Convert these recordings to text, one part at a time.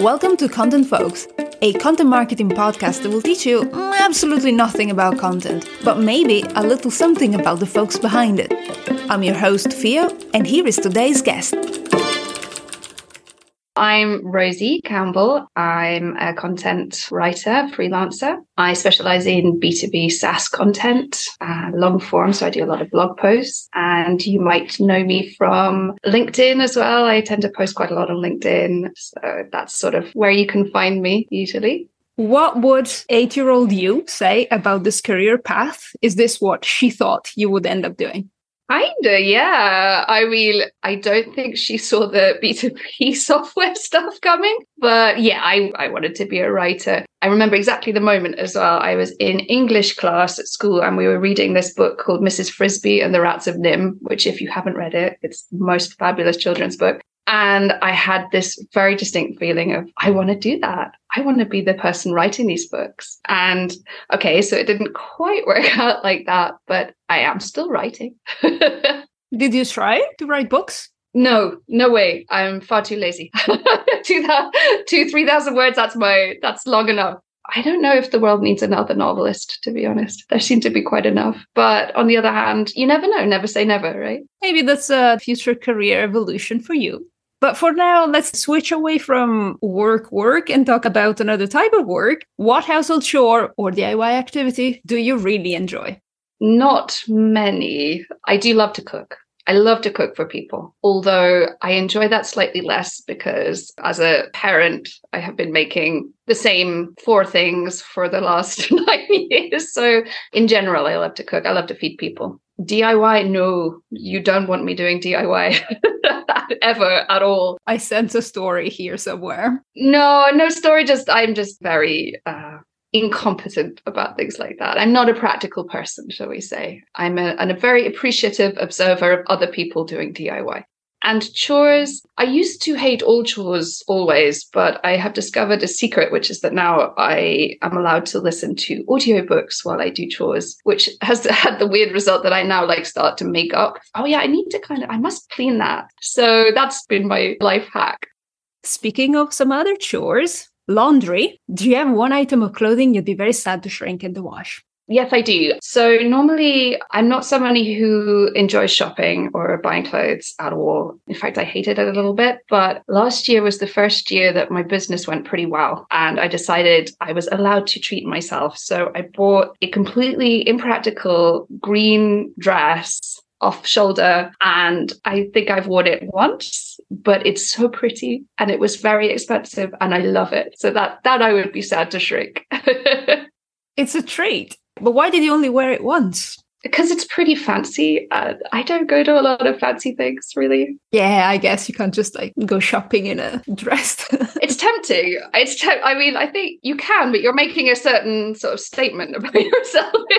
Welcome to Content Folks, a content marketing podcast that will teach you absolutely nothing about content, but maybe a little something about the folks behind it. I'm your host, Theo, and here is today's guest. I'm Rosie Campbell. I'm a content writer, freelancer. I specialize in B2B SaaS content, uh, long form. So I do a lot of blog posts. And you might know me from LinkedIn as well. I tend to post quite a lot on LinkedIn. So that's sort of where you can find me usually. What would eight year old you say about this career path? Is this what she thought you would end up doing? Kinda, yeah. I mean, I don't think she saw the B2B software stuff coming, but yeah, I, I wanted to be a writer. I remember exactly the moment as well. I was in English class at school and we were reading this book called Mrs. Frisby and the Rats of NIMH, which, if you haven't read it, it's the most fabulous children's book. And I had this very distinct feeling of, I want to do that. I want to be the person writing these books. And okay, so it didn't quite work out like that, but I am still writing. Did you try to write books? No, no way. I'm far too lazy. two, two, three thousand words. That's my. That's long enough. I don't know if the world needs another novelist, to be honest. There seem to be quite enough. But on the other hand, you never know. Never say never, right? Maybe that's a future career evolution for you. But for now, let's switch away from work work and talk about another type of work. What household chore or DIY activity do you really enjoy? Not many. I do love to cook. I love to cook for people, although I enjoy that slightly less because as a parent, I have been making the same four things for the last nine years. So, in general, I love to cook. I love to feed people. DIY, no, you don't want me doing DIY ever at all. I sense a story here somewhere. No, no story. Just I'm just very uh, incompetent about things like that. I'm not a practical person, shall we say. I'm a, a very appreciative observer of other people doing DIY. And chores, I used to hate all chores always, but I have discovered a secret, which is that now I am allowed to listen to audiobooks while I do chores, which has had the weird result that I now like start to make up. Oh, yeah, I need to kind of, I must clean that. So that's been my life hack. Speaking of some other chores, laundry, do you have one item of clothing you'd be very sad to shrink in the wash? Yes, I do. So normally I'm not somebody who enjoys shopping or buying clothes at all. In fact, I hated it a little bit. But last year was the first year that my business went pretty well. And I decided I was allowed to treat myself. So I bought a completely impractical green dress off shoulder and I think I've worn it once but it's so pretty and it was very expensive and I love it so that that I would be sad to shrink it's a treat but why did you only wear it once? Because it's pretty fancy. Uh, I don't go to a lot of fancy things, really. Yeah, I guess you can't just like go shopping in a dress. it's tempting. It's te- I mean, I think you can, but you're making a certain sort of statement about yourself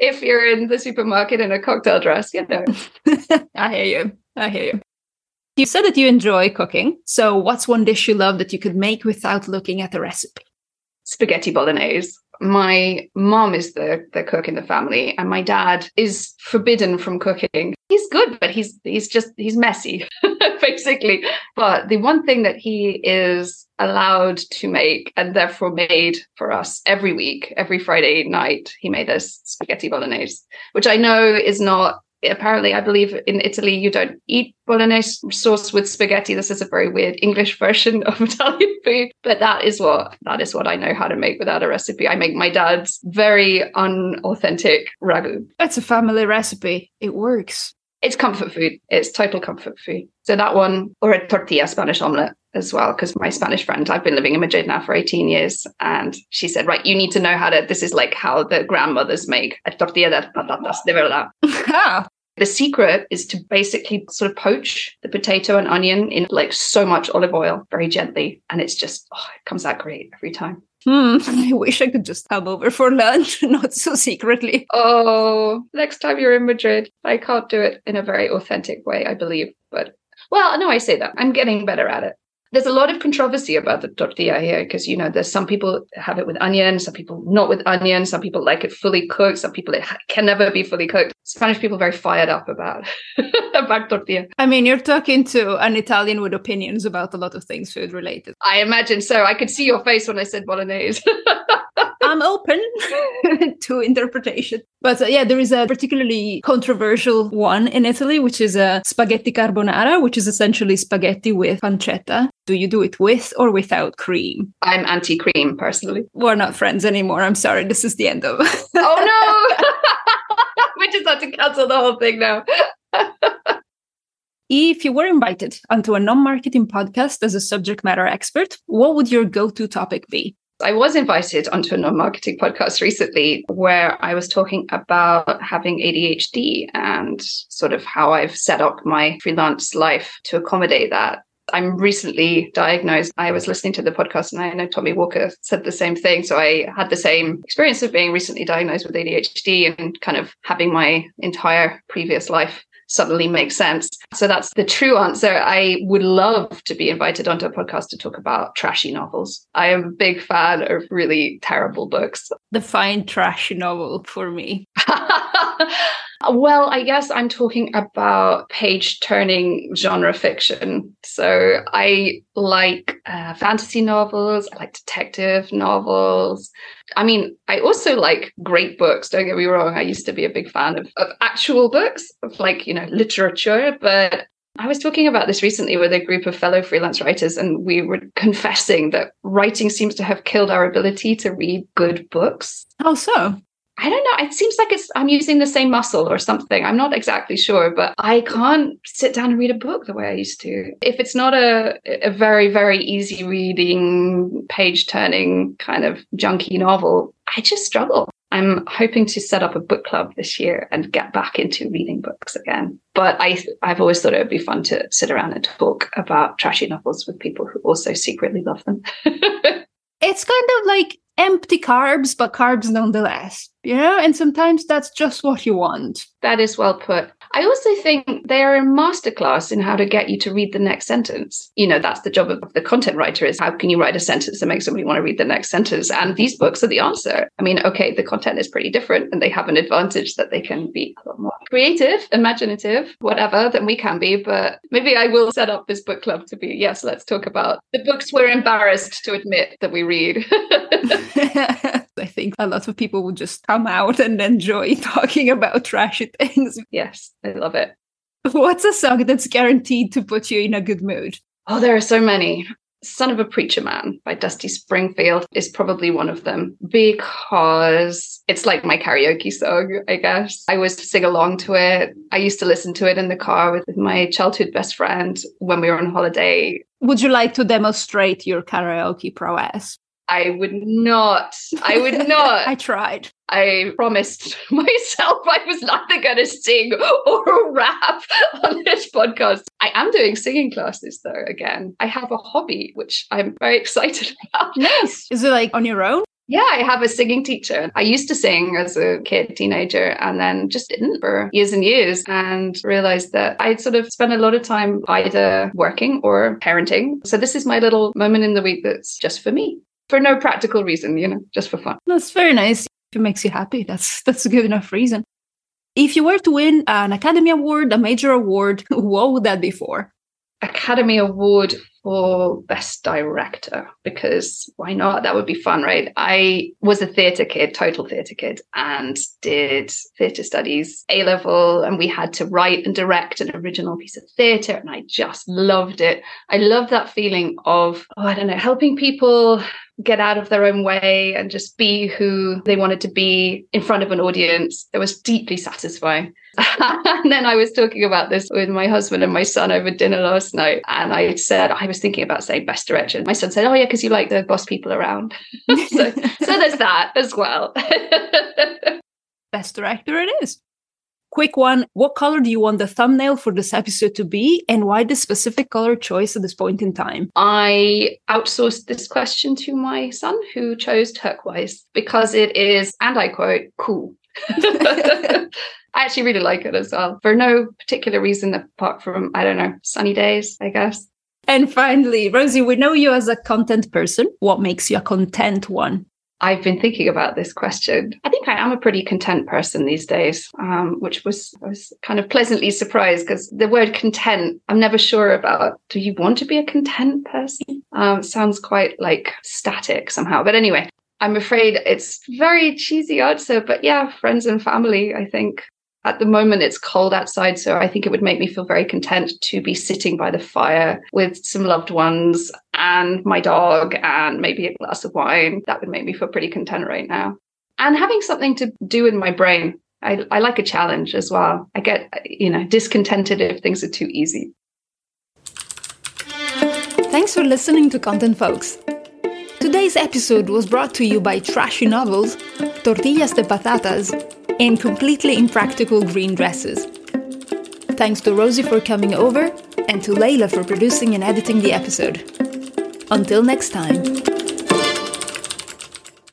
if you're in the supermarket in a cocktail dress. You know. I hear you. I hear you. You said that you enjoy cooking. So, what's one dish you love that you could make without looking at the recipe? Spaghetti bolognese my mom is the the cook in the family and my dad is forbidden from cooking. He's good but he's he's just he's messy basically. But the one thing that he is allowed to make and therefore made for us every week every friday night he made us spaghetti bolognese which i know is not apparently i believe in italy you don't eat bolognese sauce with spaghetti. This is a very weird english version of italian food but that is what that is what i know how to make without a recipe. I make my dad's very unauthentic ragu. It's a family recipe. It works. It's comfort food. It's total comfort food. So that one or a tortilla spanish omelette as well because my spanish friend i've been living in madrid now for 18 years and she said right you need to know how to this is like how the grandmothers make a tortilla de patatas de verdad The secret is to basically sort of poach the potato and onion in like so much olive oil very gently. And it's just, oh, it comes out great every time. Hmm, I wish I could just come over for lunch, not so secretly. Oh, next time you're in Madrid, I can't do it in a very authentic way, I believe. But well, no, I say that. I'm getting better at it there's a lot of controversy about the tortilla here because you know there's some people have it with onion some people not with onion some people like it fully cooked some people it can never be fully cooked spanish people very fired up about about tortilla. I mean, you're talking to an Italian with opinions about a lot of things food related. I imagine so. I could see your face when I said bolognese. I'm open to interpretation. But uh, yeah, there is a particularly controversial one in Italy, which is a spaghetti carbonara, which is essentially spaghetti with pancetta. Do you do it with or without cream? I'm anti cream personally. We're not friends anymore. I'm sorry. This is the end of. oh no! we just have to cancel the whole thing now. If you were invited onto a non marketing podcast as a subject matter expert, what would your go to topic be? I was invited onto a non marketing podcast recently where I was talking about having ADHD and sort of how I've set up my freelance life to accommodate that. I'm recently diagnosed. I was listening to the podcast and I know Tommy Walker said the same thing. So I had the same experience of being recently diagnosed with ADHD and kind of having my entire previous life suddenly makes sense. So that's the true answer. I would love to be invited onto a podcast to talk about trashy novels. I am a big fan of really terrible books. Define trashy novel for me. Well, I guess I'm talking about page turning genre fiction. So I like uh, fantasy novels, I like detective novels. I mean, I also like great books. Don't get me wrong. I used to be a big fan of, of actual books, of like, you know, literature, but I was talking about this recently with a group of fellow freelance writers, and we were confessing that writing seems to have killed our ability to read good books. How so? I don't know. It seems like it's I'm using the same muscle or something. I'm not exactly sure, but I can't sit down and read a book the way I used to. If it's not a a very very easy reading, page turning kind of junky novel, I just struggle. I'm hoping to set up a book club this year and get back into reading books again. But I I've always thought it would be fun to sit around and talk about trashy novels with people who also secretly love them. it's kind of like empty carbs, but carbs nonetheless, you know? And sometimes that's just what you want. That is well put. I also think they are a masterclass in how to get you to read the next sentence. You know, that's the job of the content writer is how can you write a sentence that makes somebody want to read the next sentence? And these books are the answer. I mean, okay, the content is pretty different and they have an advantage that they can be a lot more creative, imaginative, whatever than we can be. But maybe I will set up this book club to be, yes, let's talk about the books we're embarrassed to admit that we read. I think a lot of people would just come out and enjoy talking about trashy things. Yes, I love it. What's a song that's guaranteed to put you in a good mood? Oh, there are so many. Son of a Preacher Man by Dusty Springfield is probably one of them because it's like my karaoke song, I guess. I always sing along to it. I used to listen to it in the car with my childhood best friend when we were on holiday. Would you like to demonstrate your karaoke prowess? I would not. I would not. I tried. I promised myself I was not going to sing or rap on this podcast. I am doing singing classes though, again. I have a hobby, which I'm very excited about. Nice. Is it like on your own? Yeah, I have a singing teacher. I used to sing as a kid, teenager, and then just didn't for years and years and realized that I'd sort of spent a lot of time either working or parenting. So this is my little moment in the week that's just for me for no practical reason, you know, just for fun. That's very nice. If it makes you happy, that's that's a good enough reason. If you were to win an Academy Award, a major award, what would that be for? Academy Award for Best Director because why not? That would be fun, right? I was a theatre kid, total theatre kid, and did theatre studies A level, and we had to write and direct an original piece of theatre, and I just loved it. I love that feeling of, oh, I don't know, helping people get out of their own way and just be who they wanted to be in front of an audience. It was deeply satisfying. and then I was talking about this with my husband and my son over dinner last night. And I said, I was thinking about saying best direction. My son said, Oh, yeah, because you like to boss people around. so, so there's that as well. best director it is. Quick one What color do you want the thumbnail for this episode to be, and why the specific color choice at this point in time? I outsourced this question to my son, who chose turquoise because it is, and I quote, cool. I actually really like it as well for no particular reason apart from, I don't know, sunny days, I guess. And finally, Rosie, we know you as a content person. What makes you a content one? I've been thinking about this question. I think I am a pretty content person these days, um, which was I was kind of pleasantly surprised because the word content, I'm never sure about. Do you want to be a content person? Um, sounds quite like static somehow. But anyway, I'm afraid it's very cheesy answer, but yeah, friends and family, I think at the moment, it's cold outside, so I think it would make me feel very content to be sitting by the fire with some loved ones and my dog and maybe a glass of wine. That would make me feel pretty content right now. And having something to do with my brain. I, I like a challenge as well. I get, you know, discontented if things are too easy. Thanks for listening to Content Folks. Today's episode was brought to you by Trashy Novels, Tortillas de Patatas, and completely impractical green dresses. Thanks to Rosie for coming over and to Layla for producing and editing the episode. Until next time.